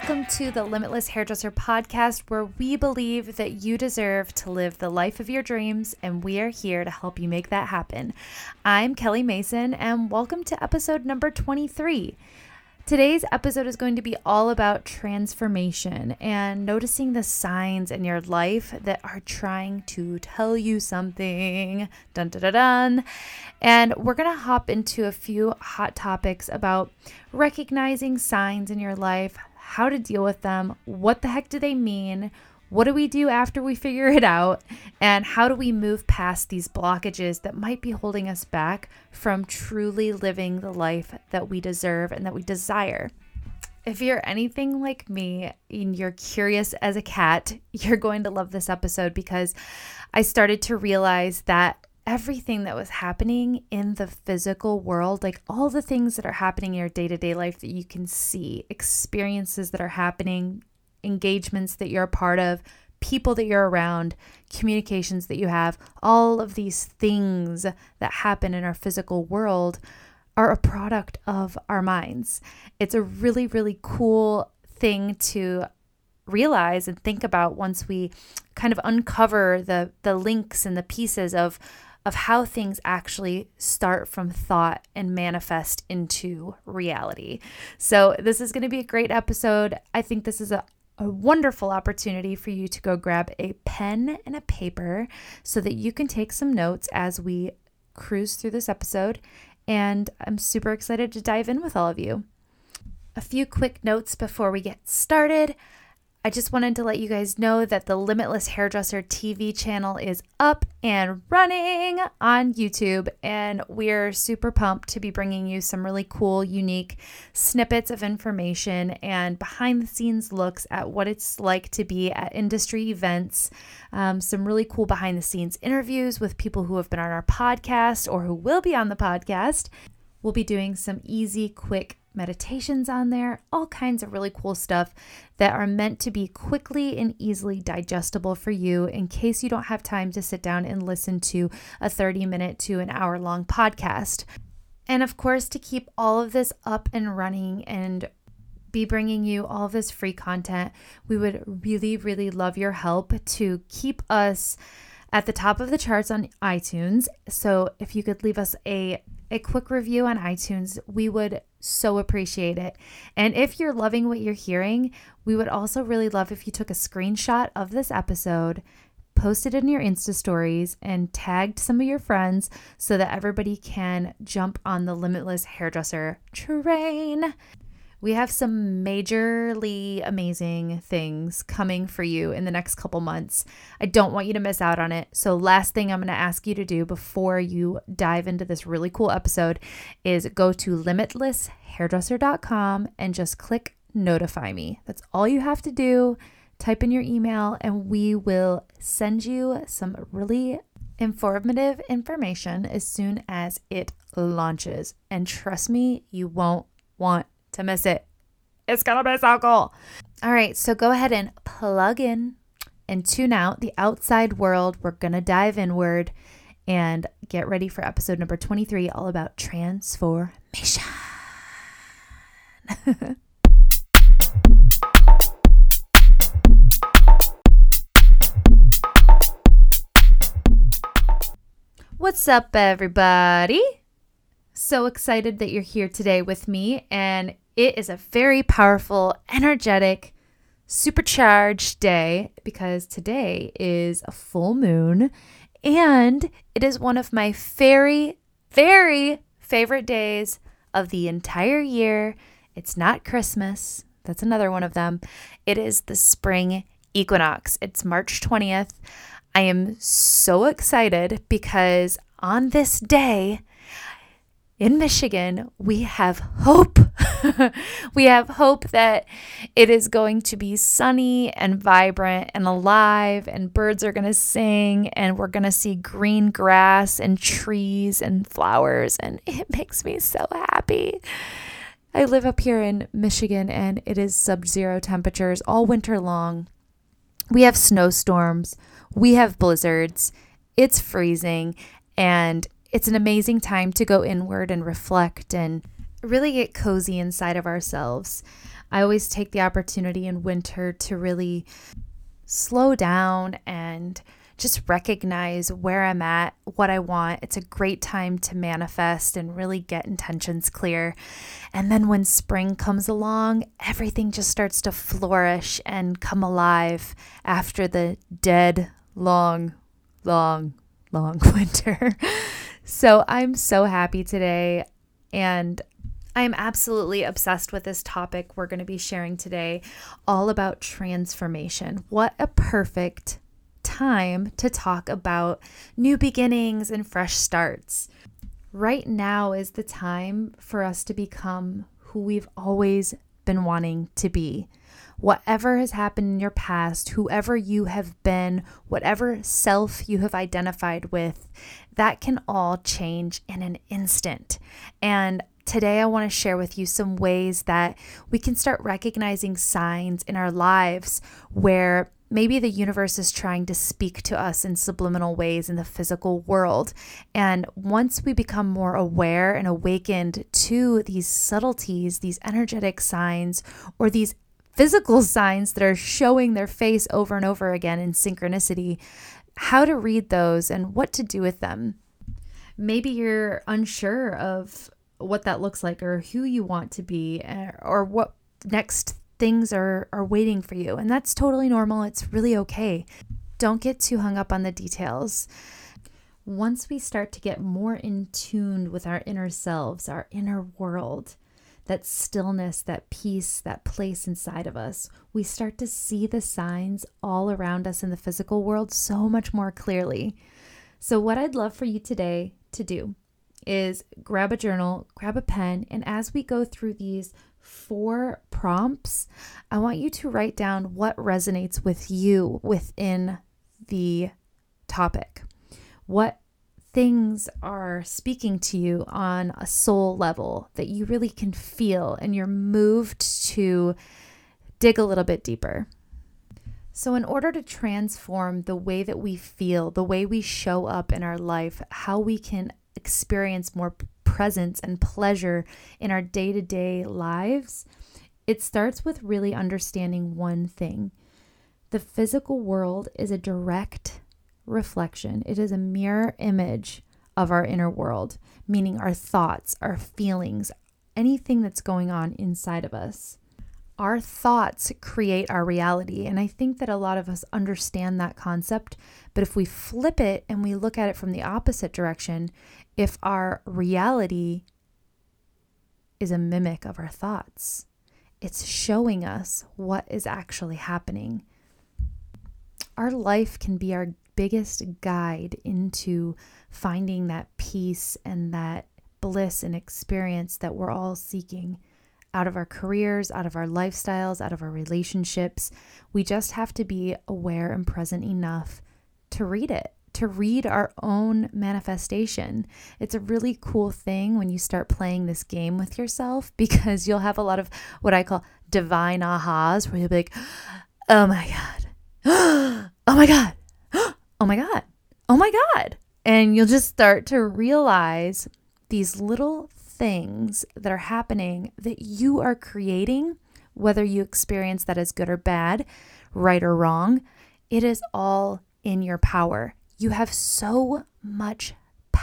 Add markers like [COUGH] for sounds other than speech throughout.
Welcome to the Limitless Hairdresser podcast, where we believe that you deserve to live the life of your dreams, and we are here to help you make that happen. I'm Kelly Mason, and welcome to episode number 23. Today's episode is going to be all about transformation and noticing the signs in your life that are trying to tell you something. Dun dun dun dun. And we're going to hop into a few hot topics about recognizing signs in your life, how to deal with them, what the heck do they mean, what do we do after we figure it out? And how do we move past these blockages that might be holding us back from truly living the life that we deserve and that we desire? If you're anything like me and you're curious as a cat, [LAUGHS] you're going to love this episode because I started to realize that everything that was happening in the physical world, like all the things that are happening in your day to day life that you can see, experiences that are happening, engagements that you're a part of, people that you're around, communications that you have, all of these things that happen in our physical world are a product of our minds. It's a really, really cool thing to realize and think about once we kind of uncover the the links and the pieces of of how things actually start from thought and manifest into reality. So, this is going to be a great episode. I think this is a a wonderful opportunity for you to go grab a pen and a paper so that you can take some notes as we cruise through this episode. And I'm super excited to dive in with all of you. A few quick notes before we get started. I just wanted to let you guys know that the Limitless Hairdresser TV channel is up and running on YouTube, and we're super pumped to be bringing you some really cool, unique snippets of information and behind the scenes looks at what it's like to be at industry events. Um, some really cool behind the scenes interviews with people who have been on our podcast or who will be on the podcast. We'll be doing some easy, quick meditations on there, all kinds of really cool stuff that are meant to be quickly and easily digestible for you in case you don't have time to sit down and listen to a 30 minute to an hour long podcast. And of course, to keep all of this up and running and be bringing you all this free content, we would really, really love your help to keep us at the top of the charts on iTunes. So if you could leave us a a quick review on iTunes, we would so appreciate it. And if you're loving what you're hearing, we would also really love if you took a screenshot of this episode, posted it in your Insta stories, and tagged some of your friends so that everybody can jump on the Limitless Hairdresser train. We have some majorly amazing things coming for you in the next couple months. I don't want you to miss out on it. So, last thing I'm going to ask you to do before you dive into this really cool episode is go to limitlesshairdresser.com and just click notify me. That's all you have to do. Type in your email, and we will send you some really informative information as soon as it launches. And trust me, you won't want to miss it. It's gonna be so cool. All right, so go ahead and plug in and tune out the outside world. We're gonna dive inward and get ready for episode number 23, all about transformation. [LAUGHS] What's up, everybody? So excited that you're here today with me, and it is a very powerful, energetic, supercharged day because today is a full moon and it is one of my very, very favorite days of the entire year. It's not Christmas, that's another one of them. It is the spring equinox. It's March 20th. I am so excited because on this day, in Michigan, we have hope. [LAUGHS] we have hope that it is going to be sunny and vibrant and alive, and birds are going to sing, and we're going to see green grass and trees and flowers, and [LAUGHS] it makes me so happy. I live up here in Michigan, and it is sub zero temperatures all winter long. We have snowstorms, we have blizzards, it's freezing, and it's an amazing time to go inward and reflect and really get cozy inside of ourselves. I always take the opportunity in winter to really slow down and just recognize where I'm at, what I want. It's a great time to manifest and really get intentions clear. And then when spring comes along, everything just starts to flourish and come alive after the dead, long, long, long [LAUGHS] winter. So I'm so happy today. And I'm absolutely obsessed with this topic we're going to be sharing today, all about transformation. What a perfect time to talk about new beginnings and fresh starts. Right now is the time for us to become who we've always been wanting to be. Whatever has happened in your past, whoever you have been, whatever self you have identified with, that can all change in an instant. And Today, I want to share with you some ways that we can start recognizing signs in our lives where maybe the universe is trying to speak to us in subliminal ways in the physical world. And once we become more aware and awakened to these subtleties, these energetic signs, or these physical [LAUGHS] signs that are showing their face over and over again in synchronicity, how to read those and what to do with them. Maybe you're unsure of what that looks like or who you want to be eh, or what next things are are waiting for you. And that's totally normal. It's really okay. Don't get too hung up on the details. Once we start to get more in tune with our inner selves our inner world that stillness that peace that place inside of us we start to see the signs all around us in the physical world so much more clearly so what i'd love for you today to do is grab a journal, grab a pen, and as we go through these four prompts, I want you to write down what resonates with you within the topic. What things are speaking to you on a soul level that you really can feel and you're moved to dig a little bit deeper. So, in order to transform the way that we feel, the way we show up in our life, how we can experience more presence and pleasure in our day to day lives, it starts with really understanding one thing the physical world is a direct reflection, it is a mirror image of our inner world, meaning our thoughts, our feelings, anything that's going on inside of us. Our thoughts create our reality. And I think that a lot of us understand that concept. But if we flip it and we look at it from the opposite direction, if our reality is a mimic of our thoughts. It's showing us what is actually happening. Our life can be our biggest guide into finding that peace and that bliss and experience that we're all seeking out of our careers, out of our lifestyles, out of our relationships. We just have to be aware and present enough to read it to read our own manifestation. It's a really cool thing when you start playing this game with yourself [LAUGHS] because you'll have a lot of what I call divine ahas where you'll be like, oh my God, [GASPS] oh my God, oh my God, oh my God. And you'll just start to realize these little things that are happening that you are creating, whether you experience that as good or bad, right or wrong. It is all in your power. You have so much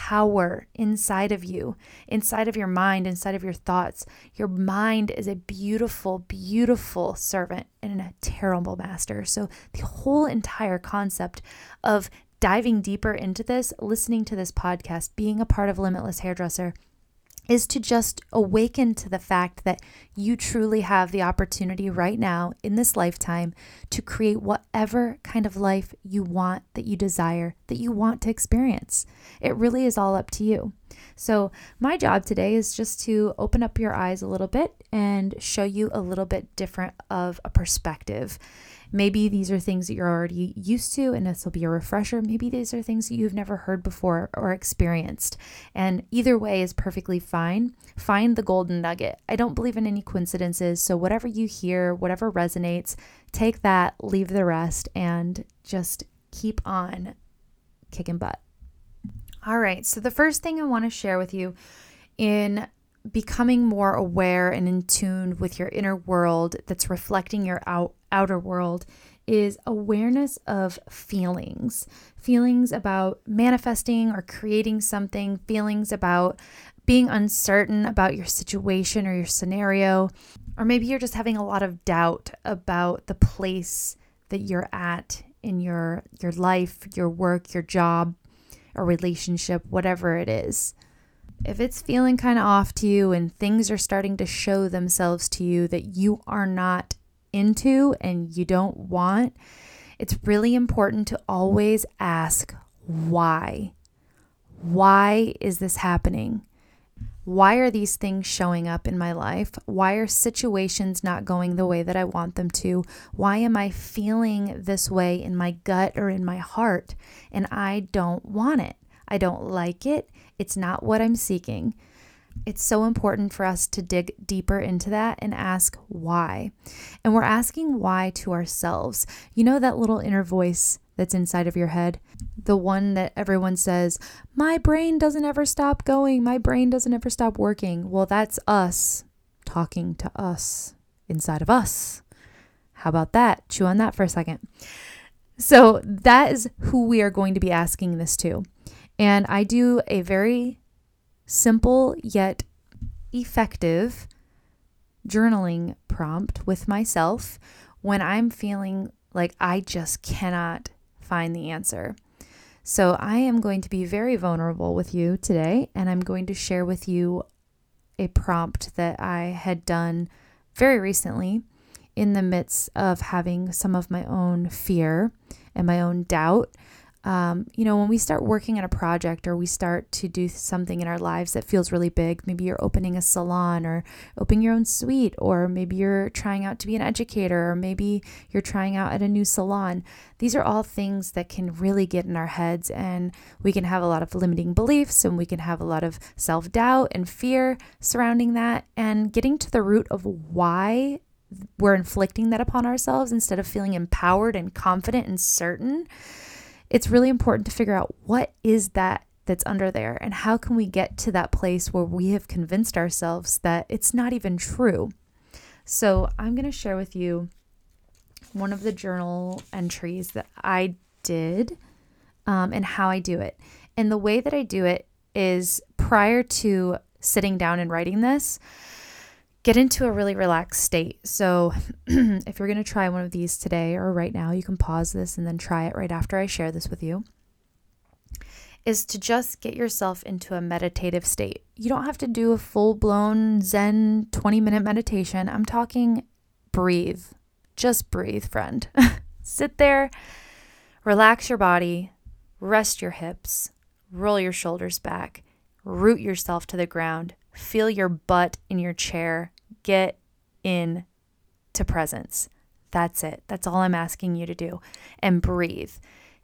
power inside of you, inside of your mind, inside of your thoughts. Your mind is a beautiful, beautiful servant and a terrible master. So, the whole entire concept of diving deeper into this, listening to this podcast, being a part of Limitless Hairdresser is to just awaken to the fact that you truly have the opportunity right now in this lifetime to create whatever kind of life you want, that you desire, that you want to experience. It really is all up to you. So, my job today is just to open up your eyes a little bit and show you a little bit different of a perspective. Maybe these are things that you're already used to, and this will be a refresher. Maybe these are things that you've never heard before or experienced. And either way is perfectly fine. Find the golden nugget. I don't believe in any coincidences. So, whatever you hear, whatever resonates, take that, leave the rest, and just keep on kicking butt. All right. So, the first thing I want to share with you in becoming more aware and in tune with your inner world that's reflecting your out, outer world is awareness of feelings feelings about manifesting or creating something, feelings about being uncertain about your situation or your scenario, or maybe you're just having a lot of doubt about the place that you're at in your your life, your work, your job, or relationship, whatever it is. If it's feeling kind of off to you and things are starting to show themselves to you that you are not into and you don't want, it's really important to always ask why. Why is this happening? Why are these things showing up in my life? Why are situations not going the way that I want them to? Why am I feeling this way in my gut or in my heart and I don't want it? I don't like it. It's not what I'm seeking. It's so important for us to dig deeper into that and ask why. And we're asking why to ourselves. You know that little inner voice that's inside of your head? The one that everyone says, My brain doesn't ever stop going. My brain doesn't ever stop working. Well, that's us talking to us inside of us. How about that? Chew on that for a second. So, that is who we are going to be asking this to. And I do a very simple yet effective journaling prompt with myself when I'm feeling like I just cannot find the answer. So, I am going to be very vulnerable with you today, and I'm going to share with you a prompt that I had done very recently in the midst of having some of my own fear and my own doubt um, you know, when we start working on a project or we start to do something in our lives that feels really big, maybe you're opening a salon or opening your own suite, or maybe you're trying out to be an educator, or maybe you're trying out at a new salon. These are all things that can really get in our heads, and we can have a lot of limiting beliefs and we can have a lot of self doubt and fear surrounding that. And getting to the root of why we're inflicting that upon ourselves instead of feeling empowered and confident and certain it's really important to figure out what is that that's under there and how can we get to that place where we have convinced ourselves that it's not even true. So, I'm going to share with you one of the journal entries that I did um, and how I do it. And the way that I do it is prior to sitting down and writing this, get into a really relaxed state. So, [CLEARS THROAT] if you're going to try one of these today or right now, you can pause this and then try it right after I share this with you. Is to just get yourself into a meditative state. You don't have to do a full blown Zen 20 minute meditation. I'm talking breathe. Just breathe, friend. [LAUGHS] Sit there, relax your body, rest your hips, roll your shoulders back, root yourself to the ground, feel your butt in your chair, get in to presence. That's it. That's all I'm asking you to do. And breathe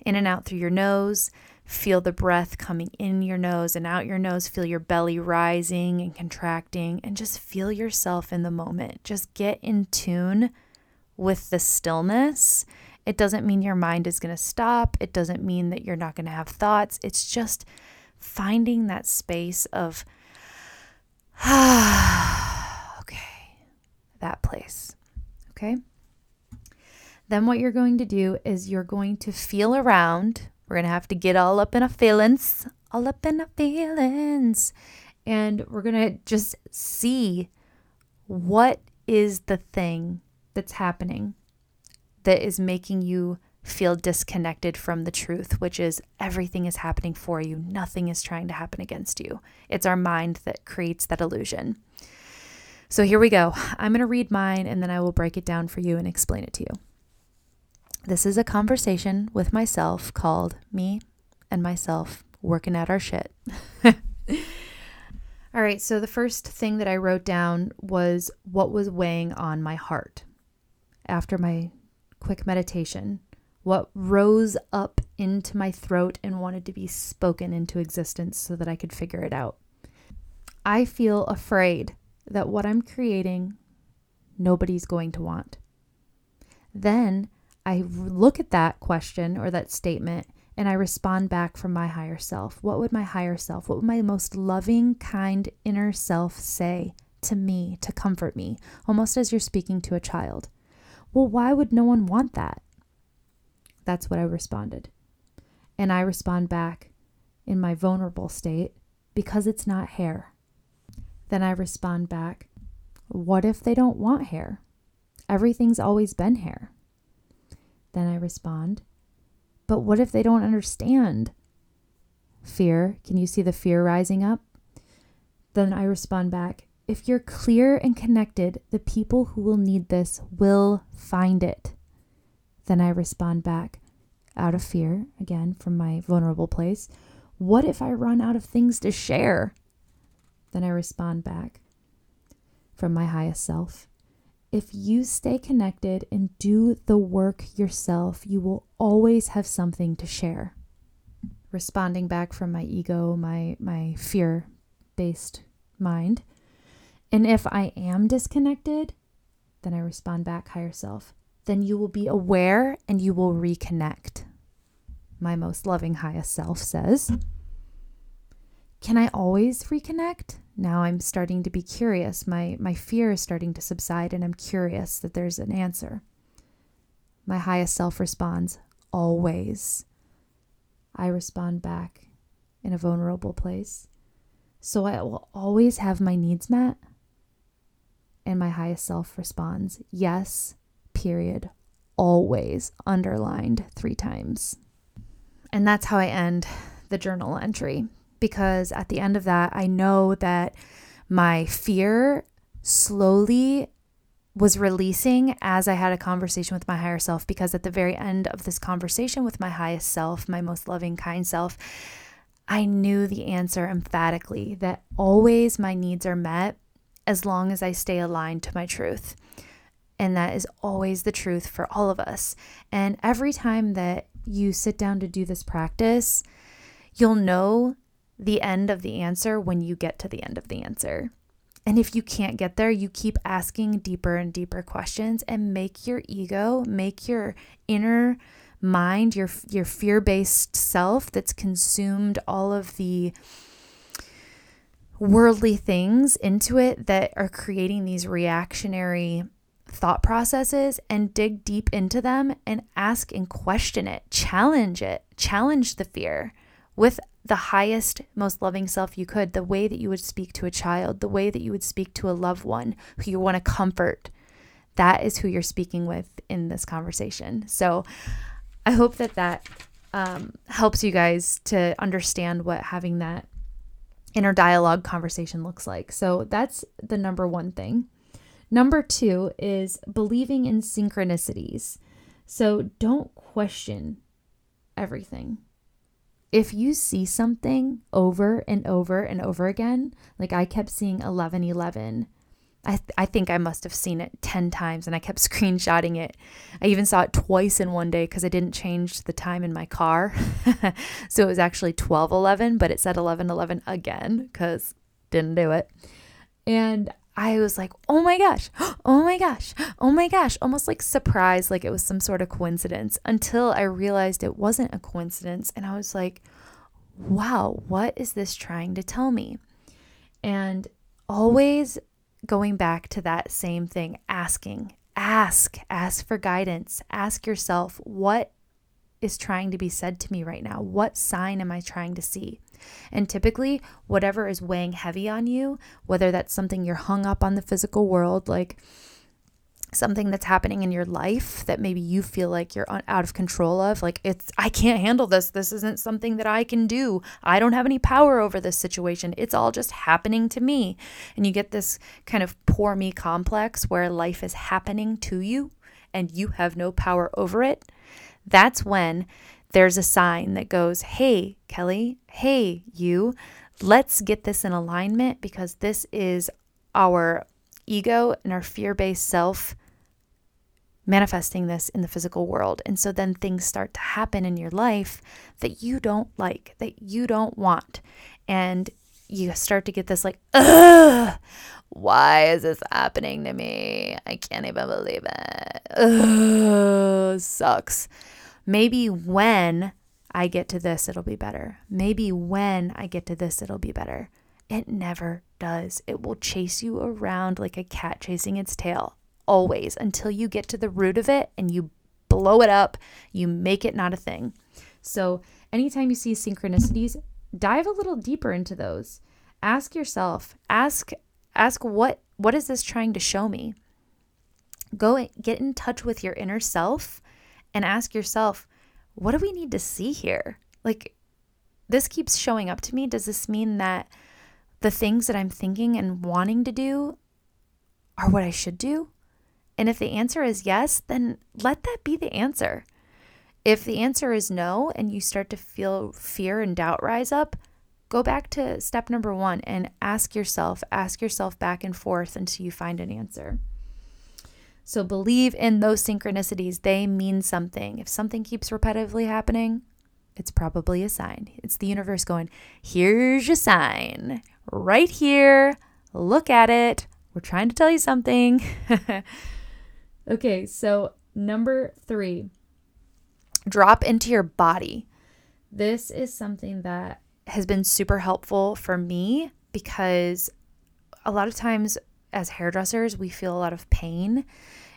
in and out through your nose. Feel the breath coming in your nose and out your nose. Feel your belly rising and contracting, and just feel yourself in the moment. Just get in tune with the stillness. It doesn't mean your mind is going to stop, it doesn't mean that you're not going to have thoughts. It's just finding that space of, ah [SIGHS] [SIGHS] that place. Okay? Then what you're going to do is you're going to feel around. We're going to have to get all up in our feelings, all up in our feelings. And we're going to just see what is the thing that's happening that is making you feel disconnected from the truth, which is everything is happening for you. Nothing is trying to happen against you. It's our mind that creates that illusion. So here we go. I'm going to read mine and then I will break it down for you and explain it to you. This is a conversation with myself called Me and Myself Working Out Our Shit. [LAUGHS] All right, so the first thing that I wrote down was what was weighing on my heart after my quick meditation. What rose up into my throat and wanted to be spoken into existence so that I could figure it out. I feel afraid that what I'm creating, nobody's going to want. Then I look at that question or that statement and I respond back from my higher self. What would my higher self, what would my most loving, kind inner self say to me to comfort me, almost as you're speaking to a child? Well, why would no one want that? That's what I responded. And I respond back in my vulnerable state because it's not hair. Then I respond back, what if they don't want hair? Everything's always been hair. Then I respond, but what if they don't understand? Fear. Can you see the fear rising up? Then I respond back, if you're clear and connected, the people who will need this will find it. Then I respond back, out of fear, again from my vulnerable place, what if I run out of things to share? Then I respond back from my highest self. If you stay connected and do the work yourself, you will always have something to share. Responding back from my ego, my my fear-based mind. And if I am disconnected, then I respond back higher self. Then you will be aware and you will reconnect my most loving highest self says. Can I always reconnect? Now I'm starting to be curious. My my fear is starting to subside and I'm curious that there's an answer. My highest self responds, always. I respond back in a vulnerable place. So I will always have my needs met. And my highest self responds, yes, period, always, underlined three times. And that's how I end the journal entry because at the end of that, I know that my fear slowly was releasing as I had a conversation with my higher self. Because at the very end of this conversation with my highest self, my most loving, kind self, I knew the answer emphatically that always my needs are met as long as I stay aligned to my truth. And that is always the truth for all of us. And every time that you sit down to do this practice, you'll know the end of the answer when you get to the end of the answer. And if you can't get there, you keep asking deeper and deeper questions and make your ego, make your inner mind, your your fear-based self that's consumed all of the worldly things into it that are creating these reactionary thought processes and dig deep into them and ask and question it, challenge it, challenge the fear with the highest, most loving self you could, the way that you would speak to a child, the way that you would speak to a loved one who you want to comfort. That is who you're speaking with in this conversation. So I hope that that um, helps you guys to understand what having that inner dialogue conversation looks like. So that's the number one thing. Number two is believing in synchronicities. So don't question everything. If you see something over and over and over again, like I kept seeing 1111, I, th- I think I must have seen it 10 times and I kept [LAUGHS] screenshotting it. I even saw it twice in one day because I didn't change the time in my car. [LAUGHS] so it was actually 1211, but it said 1111 again because didn't do it. And I was like, oh my gosh, [GASPS] oh my gosh, [GASPS] oh my gosh, almost like surprised, like it was some sort of coincidence until I realized it wasn't a coincidence. And I was like, wow, what is this trying to tell me? And always going back to that same thing, asking, ask, ask for guidance, ask yourself, what is trying to be said to me right now? What sign am I trying to see? And typically, whatever is weighing heavy on you, whether that's something you're hung up on the physical world, like something that's happening in your life that maybe you feel like you're out of control of like it's I can't handle this. This isn't something that I can do. I don't have any power over this situation. It's all just happening to me. And you get this kind of poor me complex where life is happening to you and you have no power over it. That's when there's a sign that goes, Hey, Kelly, hey, you, let's get this in alignment because this is our ego and our fear based self manifesting this in the physical world. And so then things start to happen in your life that you don't like, that you don't want. And you start to get this like, ugh, why is this happening to me? I can't even believe it. Ugh, sucks maybe when I get to this, it'll be better. Maybe when I get to this, it'll be better. It never does. It will chase you around like a cat chasing its tail, always, until you get to the root of it and you blow it up, you make it not a thing. So, anytime you see synchronicities, dive a little deeper into those. Ask yourself, ask ask what what is this trying to show me? Go get in touch with your inner self and ask yourself, what do we need to see here? Like this keeps showing up to me. Does this mean that the things that I'm thinking and wanting to do are what I should do? And if the answer is yes, then let that be the answer. If the answer is no and you start to feel fear and doubt rise up, go back to step number one and ask yourself, ask yourself back and forth until you find an answer. So believe in those synchronicities. They mean something. If something keeps repetitively happening, it's probably a sign. It's the universe going, here's your sign right here. Look at it. We're trying to tell you something. [LAUGHS] okay, so number three, drop into your body. This is something that has been super helpful for me because a lot of times as hairdressers, we feel a lot of pain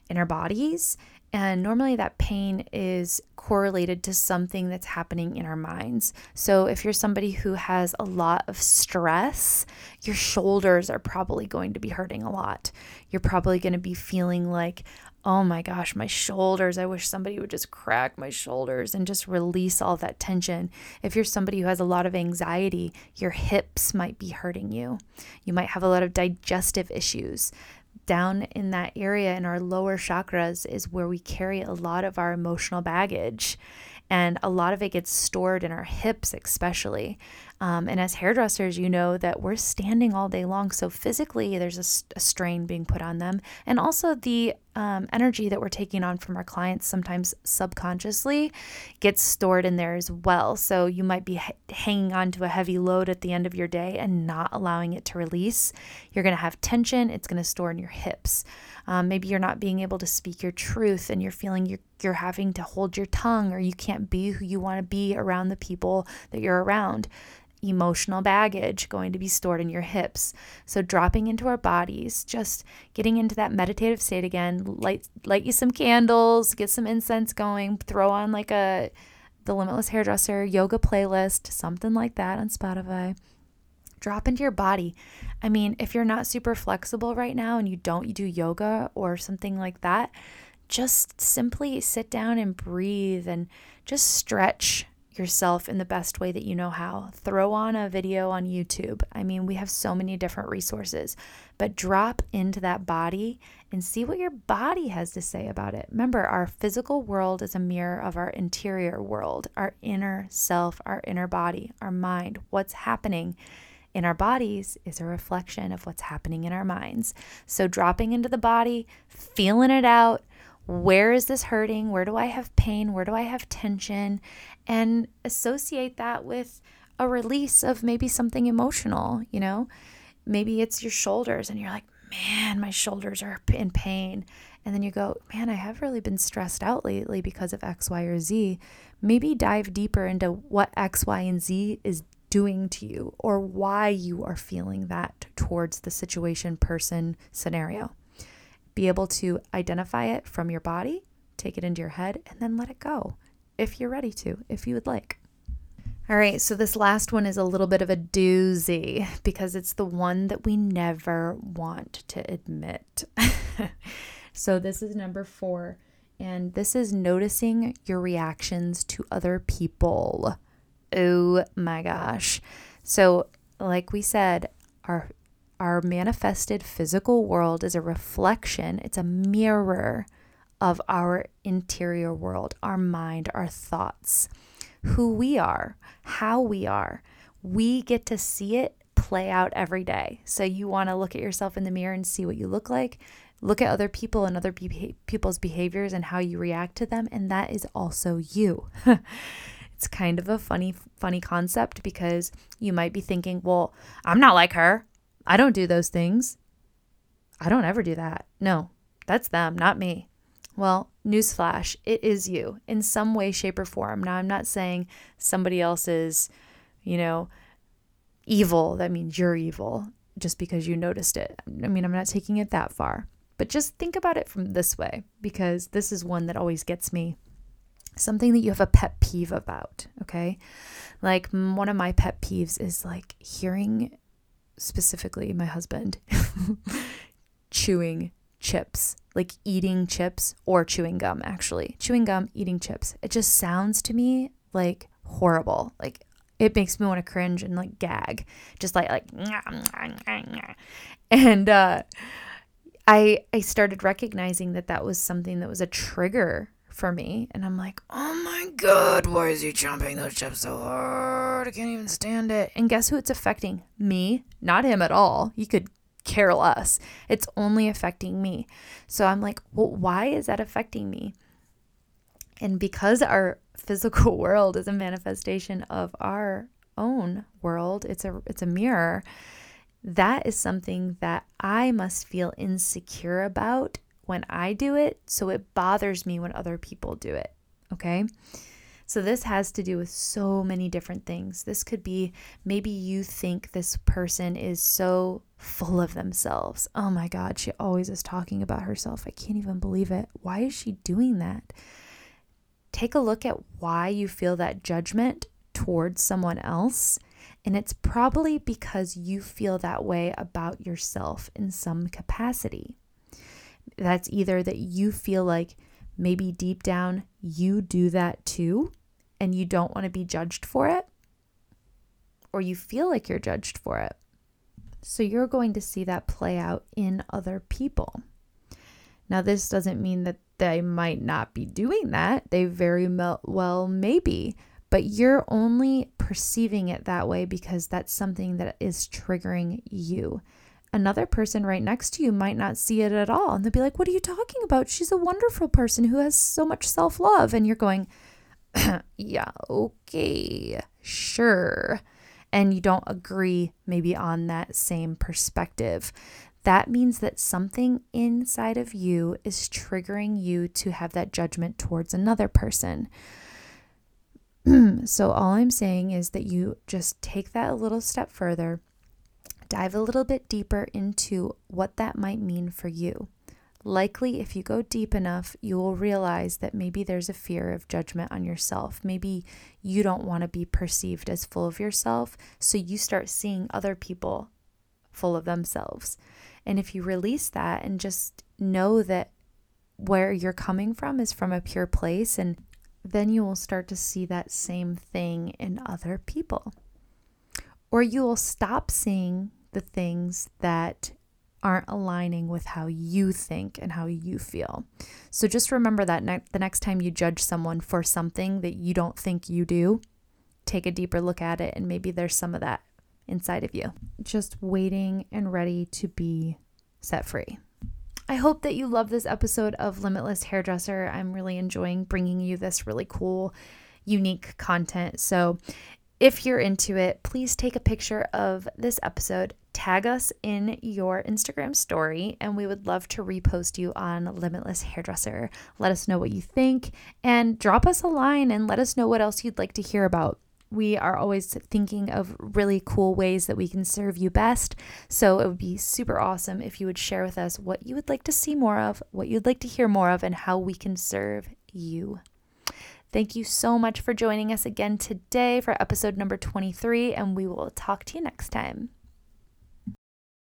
in our bodies. And normally that pain is correlated to something that's happening in our minds. So if you're somebody who has a lot of stress, your shoulders are probably going to be hurting a lot. You're probably going to be feeling like, oh my gosh, my shoulders. I wish somebody would just crack my shoulders and just release all that tension. If you're somebody who has a lot of anxiety, your hips might be hurting you. You might have a lot of digestive issues down in that area in our lower chakras is where we carry a lot of our emotional baggage. And a lot of it gets stored in our hips, especially. Um, and as hairdressers, you know that we're standing all day long. So physically, there's a, a strain being put on them. And also, the um, energy that we're taking on from our clients, sometimes subconsciously, gets stored in there as well. So you might be h- hanging on to a heavy load at the end of your day and not allowing it to release. You're going to have tension, it's going to store in your hips. Um, maybe you're not being able to speak your truth and you're feeling you're, you're having to hold your tongue or you can't be who you want to be around the people that you're around emotional baggage going to be stored in your hips. So dropping into our bodies, just getting into that meditative state again, light light you some candles, get some incense going, throw on like a the Limitless Hairdresser yoga playlist, something like that on Spotify. Drop into your body. I mean, if you're not super flexible right now and you don't do yoga or something like that, just simply sit down and breathe and just stretch yourself in the best way that you know how. Throw on a video on YouTube. I mean, we have so many different resources, but drop into that body and see what your body has to say about it. Remember, our physical world is a mirror of our interior world, our inner self, our inner body, our mind, what's happening in our bodies is a reflection of what's happening in our minds. So, dropping into the body, feeling it out, where is this hurting? Where do I have pain? Where do I have tension? And associate that with a release of maybe something emotional, you know? Maybe it's your shoulders and you're like, man, my shoulders are in pain. And then you go, man, I have really been stressed out lately because of X, Y, or Z. Maybe dive deeper into what X, Y, and Z is doing to you or why you are feeling that towards the situation, person, scenario be able to identify it from your body, take it into your head, and then let it go if you're ready to, if you would like. All right, so this last one is a little bit of a doozy because it's the one that we never want to admit. [LAUGHS] so this is number four, and this is noticing your reactions to other people. Oh my gosh. So, like we said, our our manifested physical world is a reflection, it's a mirror of our interior world, our mind, our thoughts, who we are, how we are. We get to see it play out every day. So you want to look at yourself in the mirror and see what you look like. Look at other people and other be- people's behaviors and how you react to them, and that is also you. [LAUGHS] it's kind of a funny funny concept because you might be thinking, "Well, I'm not like her. I don't do those things. I don't ever do that. No, that's them, not me. Well, newsflash, it is you in some way, shape, or form. Now, I'm not saying somebody else is, you know, evil. That means you're evil just because you noticed it. I mean, I'm not taking it that far, but just think about it from this way because this is one that always gets me. Something that you have a pet peeve about, okay? Like one of my pet peeves is like hearing specifically my husband [LAUGHS] chewing chips, like eating chips or chewing gum, actually. Chewing gum, eating chips. It just sounds to me like horrible. Like it makes me want to cringe and like gag, just like like, and uh, I I started recognizing that that was something that was a trigger for me, and I'm like, oh my god, why is he chomping those chips so hard? I can't even stand it. And guess who it's affecting? Me, not him at all. He could care less. It's only affecting me. So I'm like, well, why is that affecting me? And because our physical [LAUGHS] world is a manifestation of our own world, it's a it's a mirror. That is something that I must feel insecure about when I do it, so it bothers me when other people do it. Okay? So, this has to do with so many different things. This could be maybe you think this person is so full of themselves. Oh my God, she always is talking about herself. I can't even believe it. Why is she doing that? Take a look at why you feel that judgment towards someone else. And it's probably because you feel that way about yourself in some capacity. That's either that you feel like maybe deep down you do that too and you don't want to be judged for it, or you feel like you're judged for it. So you're going to see that play out in other people. Now, this doesn't mean that they might not be doing that. They very well may be, but you're only perceiving it that way because that's something that is triggering you another person right next to you might not see it at all. And they'll be like, What are you talking about? She's a wonderful person who has so much self love. And you're going, [CLEARS THROAT] Yeah, okay, sure. And you don't agree maybe on that same perspective. That means that something inside of you is triggering you to have that judgment towards another person. [CLEARS THROAT] so, all I'm saying is that you just take that a little step further dive a little bit deeper into what that might mean for you. Likely, if you go deep enough, you will realize that maybe there's a fear of judgment on yourself. Maybe you don't want to be perceived as full of yourself, so you start seeing other people full of themselves. And if you release that and just know that where you're coming from is from a pure place, and then you will start to see that same thing in other people. Or you will stop seeing the things that aren't aligning with how you think and how you feel. So just remember that ne- the next time you judge someone for something that you don't think you do, take a deeper look at it and maybe there's some of that inside of you. Just waiting and ready to be set free. I hope that you love this episode of Limitless Hairdresser. I'm really enjoying bringing you this really cool, unique content. So, if you're into it, please take a picture of this episode, tag us in your Instagram story, and we would love to repost you on Limitless Hairdresser. Let us know what you think and drop us a line and let us know what else you'd like to hear about. We are always thinking of really cool ways that we can serve you best. So it would be super awesome if you would share with us what you would like to see more of, what you'd like to hear more of, and how we can serve you. Thank you so much for joining us again today for episode number 23, and we will talk to you next time.